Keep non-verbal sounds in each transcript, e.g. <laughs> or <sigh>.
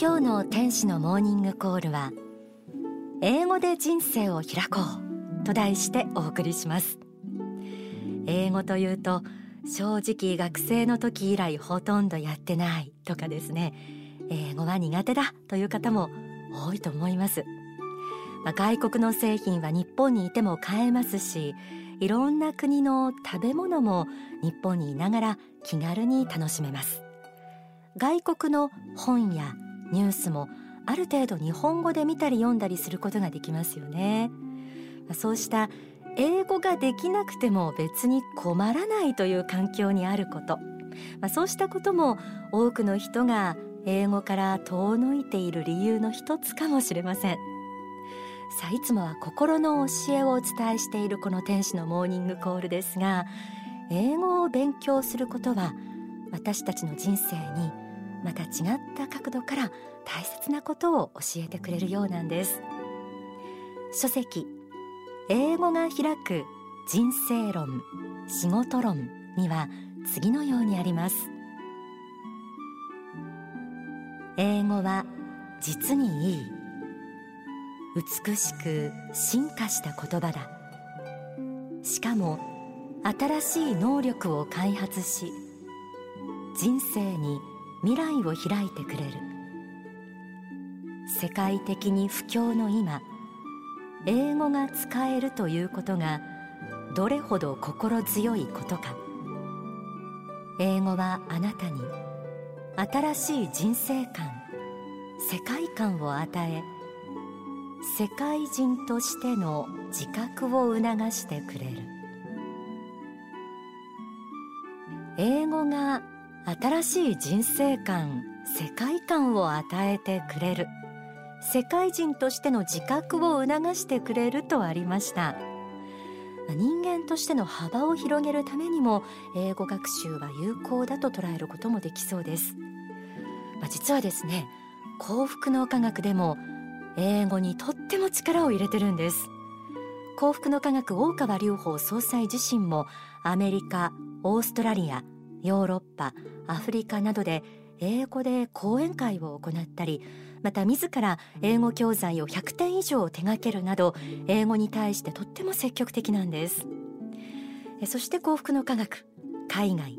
今日の天使のモーニングコールは英語で人生を開こうと題してお送りします。英語というと正直学生の時以来ほとんどやってないとかですね。英語は苦手だという方も多いと思います。まあ、外国の製品は日本にいても買えますしいろんな国の食べ物も日本にいながら気軽に楽しめます。外国の本やニュースもある程度日本語で見たり読んだりすることができますよね。そうした英語ができなくても別に困らないという環境にあること、まあ、そうしたことも多くの人が英語から遠のいている理由の一つかもしれません。さあいつもは心の教えをお伝えしているこの天使のモーニングコールですが英語を勉強することは私たちの人生にまた違った角度から大切なことを教えてくれるようなんです。書籍英語が開く人生論仕事論には次のようにあります。英語は実にいい。美しく進化した言葉だ。しかも新しい能力を開発し人生に未来を開いてくれる。世界的に不況の今英語が使えるということがどれほど心強いことか。英語はあなたに新しい人生観世界観を与え世界人としての自覚を促してくれる。英語が新しい人生観世界観を与えてくれる。世界人としての自覚を促してくれるとありました。人間としての幅を広げるためにも英語学習は有効だと捉えることもできそうです、まあ、実はですね幸福の科学でも英語にとっても力を入れてるんです。幸福の科学大川隆法総裁自身もアメリカオーストラリアヨーロッパアフリカなどで英語で講演会を行ったりまた自ら英語教材を100点以上手掛けるなど英語に対してとっても積極的なんです。そして幸福の科学海外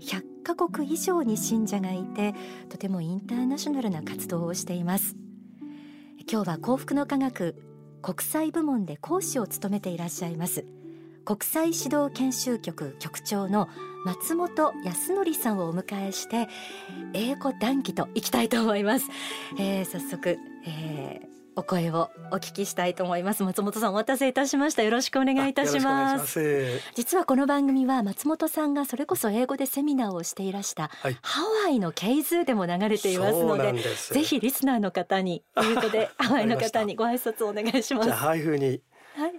100カ国以上に信者がいてとてもインターナショナルな活動をしています。今日は幸福の科学国際部門で講師を務めていらっしゃいます。国際指導研修局局長の松本康則さんをお迎えして英語談義といきたいと思います、えー、早速、えー、お声をお聞きしたいと思います。松本さんお待たせいたしました。よろしくお願いいたします。実はこの番組は松本さんがそれこそ英語でセミナーをしていらした、はい、ハワイのケイズーでも流れていますのでぜひリスナーの方にということで <laughs> ハワイの方にご挨拶をお願いします。ハワイ風に。はい。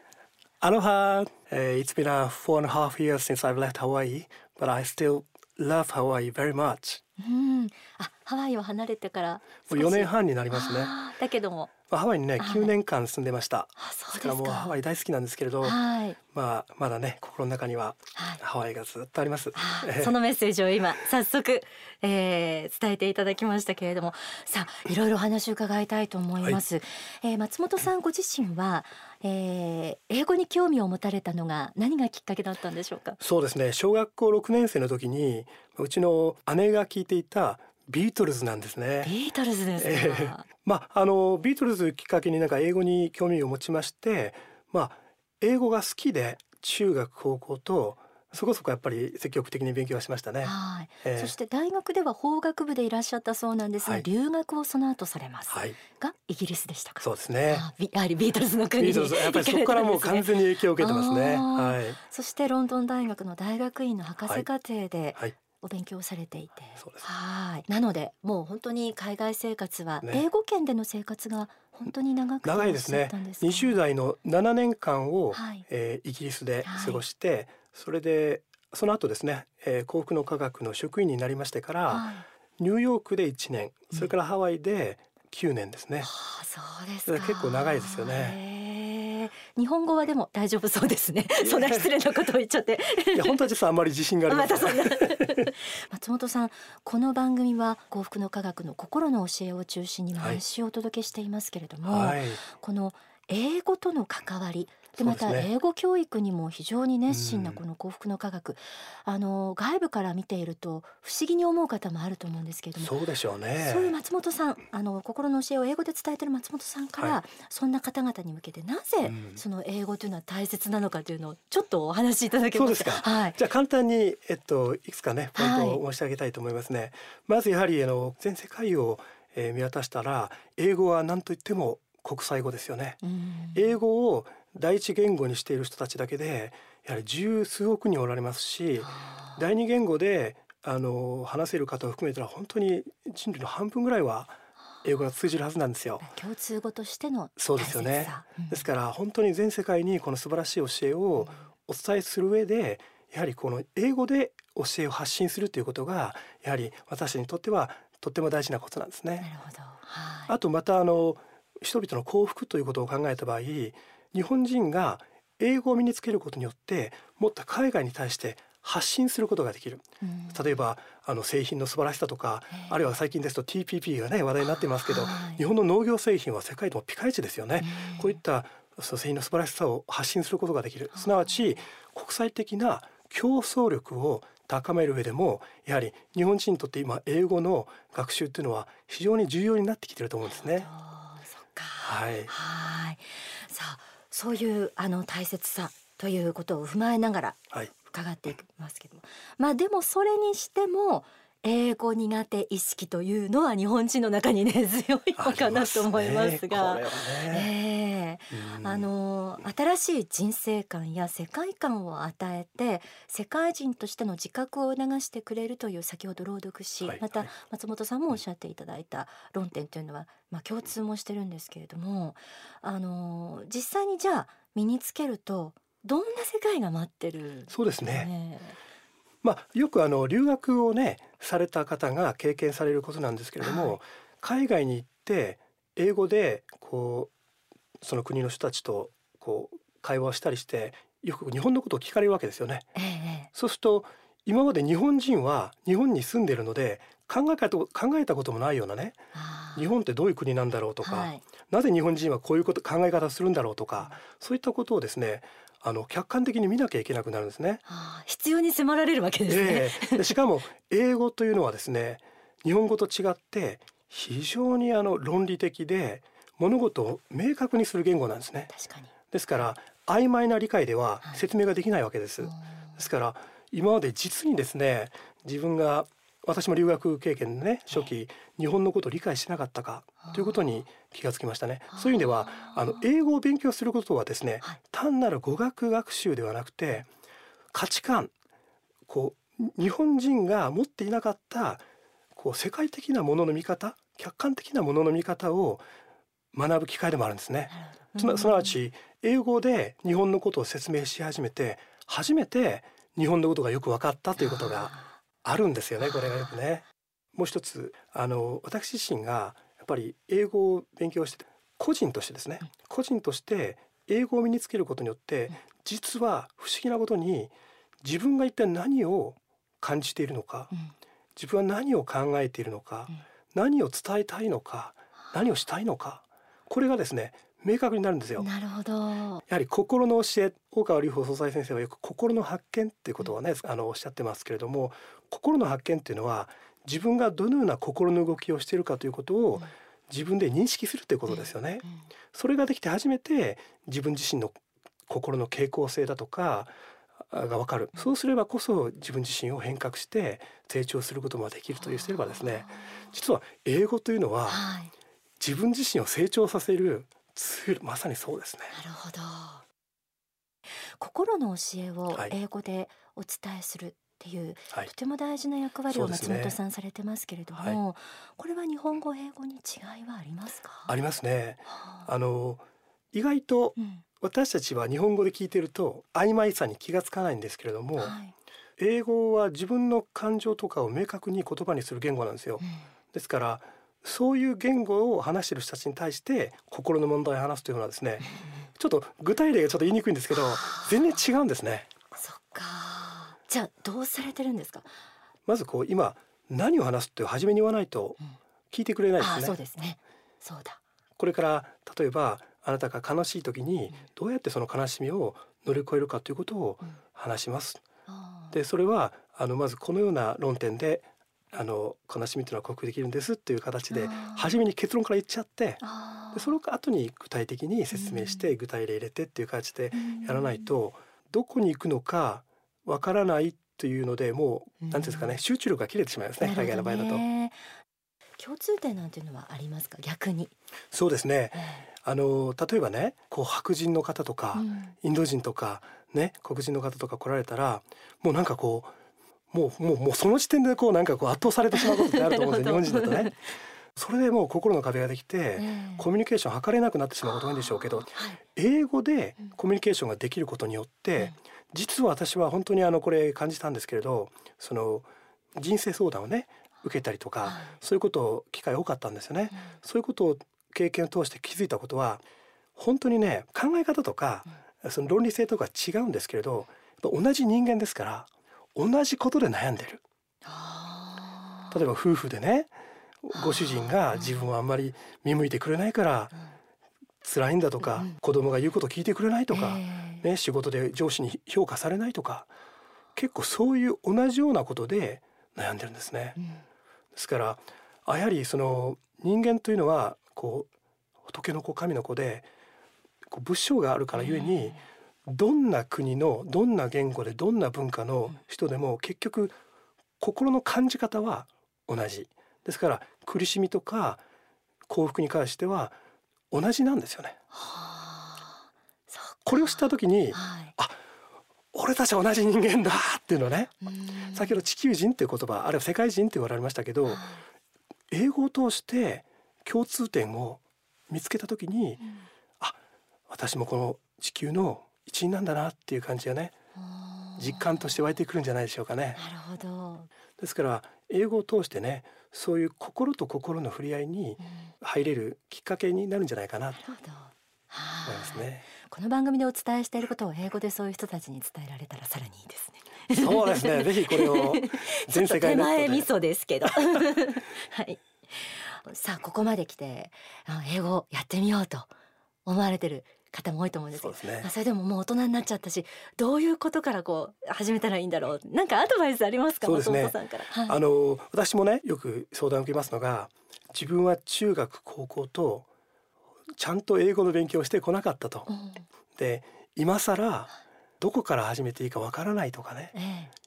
アロハ、uh, It's been a four and a half years since I've left Hawaii but I still love Hawaii very much. うんあハワイを離れてからもう4年半になりますね。だけども。まあ、ハワイにね9年間住んでました。ですか。もうハワイ大好きなんですけれど、はい、まあまだね心の中にはハワイがずっとあります。はい、そのメッセージを今早速、えー、伝えていただきましたけれども、さあいろいろ話を伺いたいと思います。はい、えー、松本さんご自身は、えー、英語に興味を持たれたのが何がきっかけだったんでしょうか？そうですね。小学校6年生の時にうちの姉が聞いていたビートルズなんですね。ビートルズですか。えー、まああのビートルズきっかけになんか英語に興味を持ちまして、まあ英語が好きで中学高校とそこそこやっぱり積極的に勉強しましたね。はい、えー、そして大学では法学部でいらっしゃったそうなんですが、はい、留学をその後されます。はい、がイギリスでしたか。そうですね。やはりビートルズの国に、ね、やっぱりそこからもう完全に影響を受けてますね。はい。そしてロンドン大学の大学院の博士課程で、はい、お勉強されていて。はい。なのでもう本当に海外生活は、英語圏での生活が本当に長く長いですね。20代の7年間を、はい、えー、イギリスで過ごして、はい、それでその後ですね、えー、幸福の科学の職員になりましてから、はい、ニューヨークで1年それからハワイで9年ですね、うん、あそうです結構長いですよね日本語はでも大丈夫そうですね。そんな失礼なことを言っちゃって。いや本当は実はあんまり自信があります、ま、<laughs> 松本さんこの番組は幸福の科学の心の教えを中心に毎週お届けしていますけれども、はい、この英語との関わりでまた英語教育にも非常に熱心なこの幸福の科学、あの外部から見ていると不思議に思う方もあると思うんですけれども。そうでしょうね。そういう松本さんあの心の教えを英語で伝えてる松本さんから、はい、そんな方々に向けてなぜその英語というのは大切なのかというのをちょっとお話しいただけますか？はい、じゃあ簡単に、えっと、いくつかねポイントを申し上げたいと思いますね。はい、まずやはりあの全世界をえー、見渡したら英語は何と言っても国際語ですよね、英語を第一言語にしている人たちだけでやはり十数億人おられますし第二言語であの話せる方を含めたら本当に人類の半分ぐらいは英語が通じるはずなんですよ。共通語としてのそうですよね、うん、ですから本当に全世界にこの素晴らしい教えをお伝えする上でやはりこの英語で教えを発信するということがやはり私にとってはとっても大事なことなんですね。なるほど。はい、あとまたあの人々の幸福ということを考えた場合日本人が英語を身につけることによってもっと海外に対して発信することができる、うん、例えばあの製品の素晴らしさとかあるいは最近ですと TPP がね話題になってますけど、日本の農業製品は世界でもピカイチですよね、うん、こういった製品の素晴らしさを発信することができる。すなわち国際的な競争力を高める上でもやはり日本人にとって今英語の学習っていうのは非常に重要になってきてると思うんですね。はい。はい。さあそういうあの大切さということを踏まえながら伺っていきますけども、はい、まあでもそれにしても英語苦手意識というのは日本人の中にね強いのかなと思いますが、ねえー、あの新しい人生観や世界観を与えて世界人としての自覚を促してくれるという先ほど朗読し、はい、また松本さんもおっしゃっていただいた論点というのは、まあ、共通もしてるんですけれどもあの実際にじゃあ身につけるとどんな世界が待ってる、そうですね？まあ、よくあの留学をねされた方が経験されることなんですけれども、はい、海外に行って英語でこうその国の人たちとこう会話をしたりしてよく日本のことを聞かれるわけですよね。ええ、そうすると今まで日本人は日本に住んでるので考えた考えたこともないようなね日本ってどういう国なんだろうとか、はい、なぜ日本人はこういうこと考え方するんだろうとか、そういったことをですねあの客観的に見なきゃいけなくなるんですね。はあ、必要に迫られるわけですね、えー、しかも英語というのはですね日本語と違って非常にあの論理的で物事を明確にする言語なんですね。確かに。ですから曖昧な理解では説明ができないわけです。はい、ですから今まで実にですね自分が私も留学経験でね初期日本のことを理解しなかったかということに気がつきましたね。そういう意味ではあの英語を勉強することはですね、単なる語学学習ではなくて価値観こう日本人が持っていなかったこう世界的なものの見方客観的なものの見方を学ぶ機会でもあるんですね。すなわち英語で日本のことを説明し始めて初めて日本のことがよく分かったということがあるんですよねこれがよくね。もう一つあの私自身がやっぱり英語を勉強して個人としてですね、個人として英語を身につけることによって実は不思議なことに自分が一体何を感じているのか、自分は何を考えているのか、何を伝えたいのか何をしたいのかこれがですね明確になるんですよ。なるほど。やはり心の教え、大川隆法総裁先生はよく心の発見っていうことをね、あのおっしゃってますけれども、心の発見っていうのは自分がどのような心の動きをしているかということを自分で認識するということですよね。それができて初めて自分自身の心の傾向性だとかがわかる。そうすればこそ自分自身を変革して成長することもできるというすればですね、実は英語というのは自分自身を成長させるツールまさにそうですね。なるほど。心の教えを英語でお伝えするっていう、はい、とても大事な役割を松本さんされてますけれども、ねはい、これは日本語英語に違いはありますか？ありますね、はあ、あの意外と私たちは日本語で聞いてると曖昧さに気がつかないんですけれども、はい、英語は自分の感情とかを明確に言葉にする言語なんですよ、うん、ですからそういう言語を話している人たちに対して心の問題を話すというのはですね、<laughs> ちょっと具体例がちょっと言いにくいんですけど全然違うんですね。そっか。じゃあどうされてるんですか？まずこう今何を話すって初めに言わないと聞いてくれないですね。うん、そうですね。そうだ。これから例えばあなたが悲しい時にどうやってその悲しみを乗り越えるかということを話します。うん、でそれはあのまずこのような論点であの悲しみというのは克服できるんですっていう形で初めに結論から言っちゃってでその後に具体的に説明して具体例入れてっていう形でやらないとどこに行くのかわからないというのでもう何ていうんですかね集中力が切れてしまいますね海外の場合だと。共通点なんていうのはありますか？逆に。そうですね、あの例えばねこう白人の方とか、インド人とかね黒人の方とか来られたらもうなんかこうもうもうもうその時点でこうなんかこう圧倒されてしまうことってあると思うんですよ。<laughs> 日本人だとね。それでもう心の壁ができて、コミュニケーション図れなくなってしまうこと多いんでしょうけど、英語でコミュニケーションができることによって、実は私は本当にあのこれ感じたんですけれどその人生相談をね受けたりとか、そういうことを機会多かったんですよね。そういうことを経験を通して気づいたことは本当にね考え方とか、その論理性とか違うんですけれど同じ人間ですから同じことで悩んでる。例えば夫婦でねご主人が自分はあんまり見向いてくれないから辛いんだとか、子供が言うこと聞いてくれないとか、ね、仕事で上司に評価されないとか結構そういう同じようなことで悩んでるんですね。ですからやはりその人間というのはこう仏の子神の子でこう仏性があるからゆえに、どんな国のどんな言語でどんな文化の人でも結局心の感じ方は同じ。ですから苦しみとか幸福に関しては同じなんですよね。これを知った時に、はい、あ俺たちは同じ人間だっていうのね。先ほど地球人っていう言葉あるいは世界人って言われましたけど、はい、英語を通して共通点を見つけた時に、うん、あ私もこの地球の一員なんだなっていう感じがね実感として湧いてくるんじゃないでしょうかね。なるほどですから英語を通してねそういう心と心の触れ合いに入れるきっかけになるんじゃないかなと思いますね。この番組でお伝えしていることを英語でそういう人たちに伝えられたらさらにいいですね。そうですね。<laughs> ぜひこれを全世界ネ前味噌ですけど。<laughs> はい。さあここまで来て英語やってみようと思われてる方も多いと思うんですけどそ、ね,、それでももう大人になっちゃったしどういうことからこう始めたらいいんだろうなんかアドバイスありますか？そうですね、はい、あの私もねよく相談を受けますのが自分は中学高校とちゃんと英語の勉強をしてこなかったと。うん、で今更どこから始めていいかわからないとかね、ええ、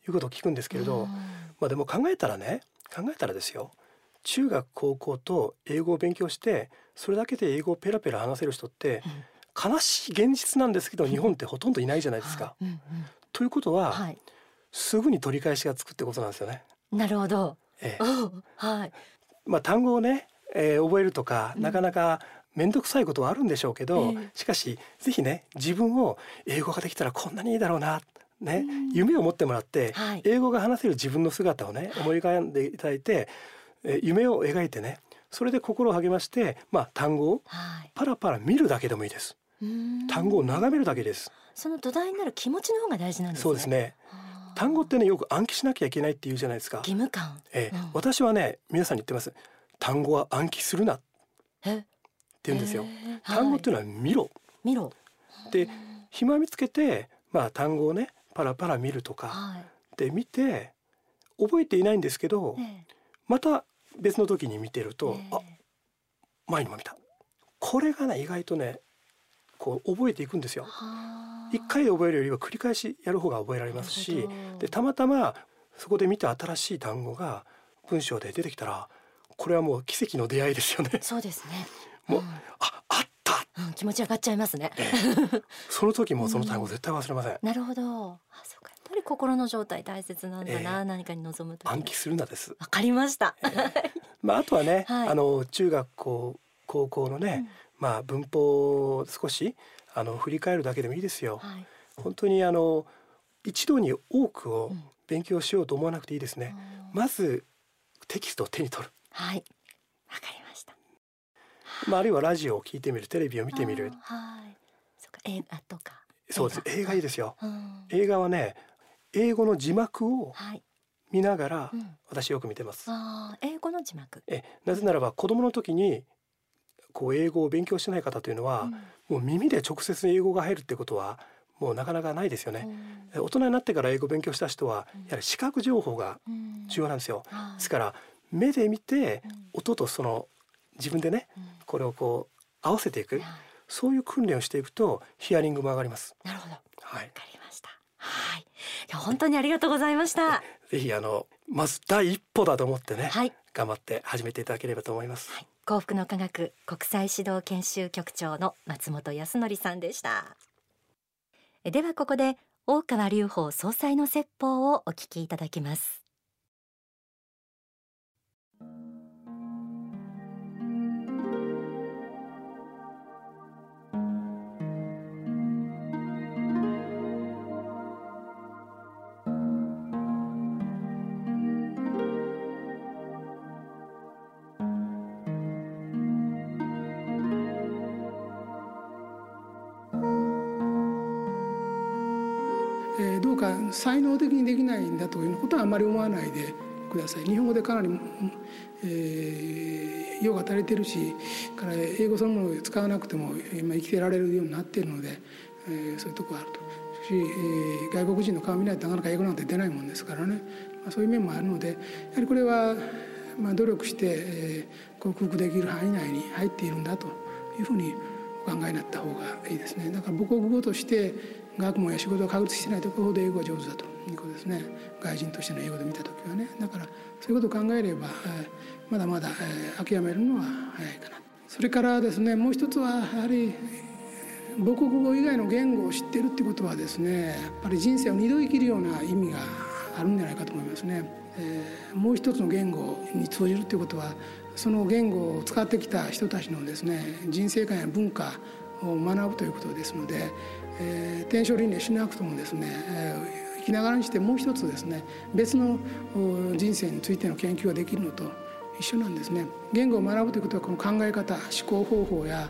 いうことを聞くんですけれど、まあでも考えたらね考えたらですよ。中学高校と英語を勉強してそれだけで英語をペラペラ話せる人って、悲しい現実なんですけど日本ってほとんどいないじゃないですか。うんうん、ということは、はい、すぐに取り返しがつくってことなんですよね。なるほど。ええ、はい。まあ単語をね、えー、覚えるとか、なかなか面倒くさいことはあるんでしょうけど、しかしぜひね自分を英語ができたらこんなにいいだろうなね、夢を持ってもらって、はい、英語が話せる自分の姿をね思い浮かんでいただいて、えー、夢を描いてねそれで心を励まして、まあ、単語をパラパラ見るだけでもいいです。単語を眺めるだけです。その土台になる気持ちの方が大事なんです、ね、そうですね。単語ってねよく暗記しなきゃいけないって言うじゃないですか。義務感、ええ、うん、私はね皆さんに言ってます。単語は暗記するなって言うんですよ、単語っていうのは見ろ、見ろ。で暇見つけてまあ単語をねパラパラ見るとか、はい、で見て覚えていないんですけど、また別の時に見てると、あ前にも見た。これがね意外とねこう覚えていくんですよ。一回で覚えるよりは繰り返しやる方が覚えられますしでたまたまそこで見た新しい単語が文章で出てきたらこれはもう奇跡の出会いですよね。そうですね。もう、うん、ああった、うん、気持ち上がっちゃいますね。ええ、その時もその単語絶対忘れません。なるほど。あそうかやっぱり心の状態大切なんだな、え、何かに臨むと暗記するなです。わかりました。まああとはね、はい、あの中学校高校のね、うんまあ、文法を少しあの振り返るだけでもいいですよ。はい、本当にあの一度に多くを勉強しようと思わなくていいですね。うん、まずテキストを手に取る。はい、わかりました。まああるいはラジオを聞いてみる、テレビを見てみる。はい。そか映画とか。そうです。映画。いいですよ、うん、映画はね英語の字幕を見ながら、私よく見てます、あ英語の字幕。えなぜならば子供の時にこう英語を勉強してない方というのは、もう耳で直接英語が入るってことはもうなかなかないですよね、大人になってから英語を勉強した人はやはり視覚情報が重要なんですよ、ですから目で見て音とその自分でね、これをこう合わせていく、そういう訓練をしていくとヒアリングも上がります。なるほど。はい。わかりました。はい。いや本当にありがとうございました。ぜひあのまず第一歩だと思ってね、はい、頑張って始めていただければと思います、はい、幸福の科学国際指導研修局長の松本康則さんでした。ではここで大川隆法総裁の説法をお聞きいただきます。才能的にできないんだということはあまり思わないでください。日本語でかなり、えー、用が足りてるしから英語そのものを使わなくても今生きてられるようになっているので、えー、そういうとこがあると。し、えー、外国人の顔見ないとなかなか英語なんて出ないもんですからね、まあ、そういう面もあるのでやはりこれは、まあ、努力して、えー、克服できる範囲内に入っているんだというふうにお考えになった方がいいですね。だから母国語として学問や仕事を確立してないところほど英語が上手だということですね。外人としての英語で見た時はね。だからそういうことを考えれば、まだまだ、え諦めるのは早いかな。それからですねもう一つはやはり母国語以外の言語を知っているってことはですねやっぱり人生を二度生きるような意味があるんじゃないかと思いますね。えー、もう一つの言語に通じるっていうことはその言語を使ってきた人たちのですね人生観や文化を学ぶということですのでえー、転生輪廻しなくともですね、えー、生きながらにしてもう一つですね別の人生についての研究ができるのと一緒なんですね。言語を学ぶということはこの考え方思考方法や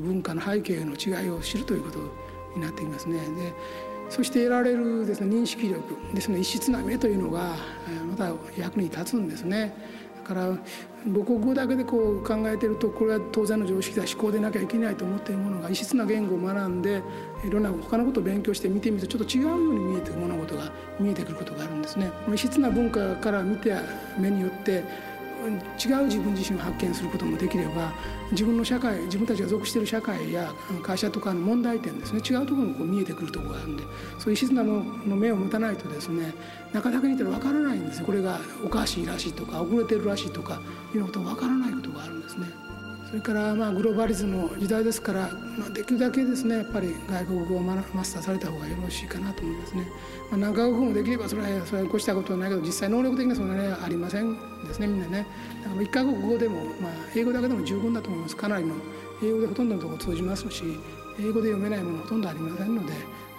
文化の背景の違いを知るということになっていますね。でそして得られるですね認識力ですね異質な目というのがまた役に立つんですね。から母国語だけでこう考えてるとこれは当然の常識だ思考でなきゃいけないと思っているものが異質な言語を学んでいろんな他のことを勉強して見てみるとちょっと違うように見えてる物事が見えてくることがあるんですね。異質な文化から見て目によって違う自分自身を発見することもできれば自分の社会自分たちが属している社会や会社とかの問題点ですね違うところもこう見えてくるところがあるんでそういう静なの目を持たないとですねなかなかに言ったら分からないんですよこれがおかしいらしいとか遅れてるらしいとかいうようなことが分からないことがあるんですね。それからまあグローバリズムの時代ですから、まあ、できるだけですねやっぱり外国語をマスターされた方がよろしいかなと思いますね。まあ、何カ国語もできればそれはそれは越したことはないけど実際能力的にはそんなにありませんですねみんなね。だから1カ国語でも、まあ、英語だけでも十分だと思いますかなりの英語でほとんどのところ通じますし英語で読めないものほとんどありませんので、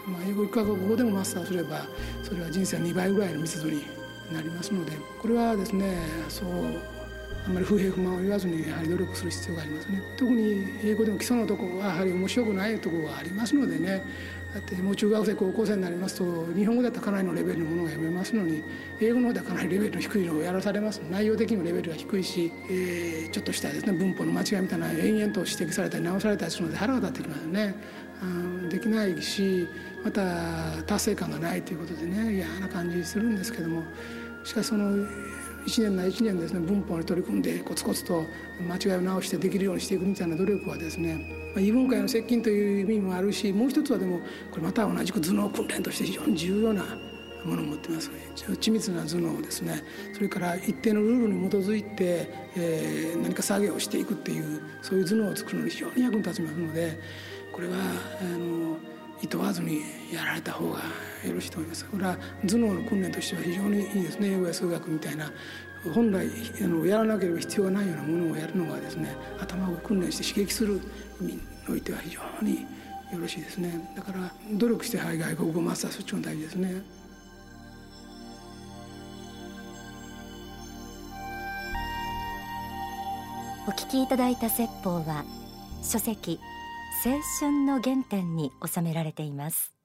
まあ、英語1カ国語でもマスターすればそれは人生2倍ぐらいの密度になりますのでこれはですねそうあんまり不平不満を言わずにやはり努力する必要がありますね。特に英語でも基礎のところはやはり面白くないところがありますのでね。だってもう中学生高校生になりますと日本語だったらかなりのレベルのものが読めますのに英語の方ではかなりレベルの低いのをやらされます。内容的にもレベルが低いし、えー、ちょっとしたですね文法の間違いみたいな延々と指摘されたり直されたりするので腹が立ってきますよね。できないしまた達成感がないということでね嫌な感じするんですけども。しかしその1年な1年ですね文法に取り組んでコツコツと間違いを直してできるようにしていくみたいな努力はですね異文化への接近という意味もあるしもう一つはでもこれまた同じく頭脳訓練として非常に重要なものを持ってます緻密な頭脳ですね。それから一定のルールに基づいて、えー、何か作業をしていくっていうそういう頭脳を作るのに非常に役に立ちますのでこれはあのいとわずにやられた方がよろしいと思います。これは頭脳の訓練としては非常にいいですね。英語や数学みたいな。本来あのやらなければ必要がないようなものをやるのがですね頭を訓練して刺激する意味においては非常によろしいですね。だから努力して外国語をマスターするっていうのが大事ですね。お聞きいただいた説法は書籍青春の原点に収められています。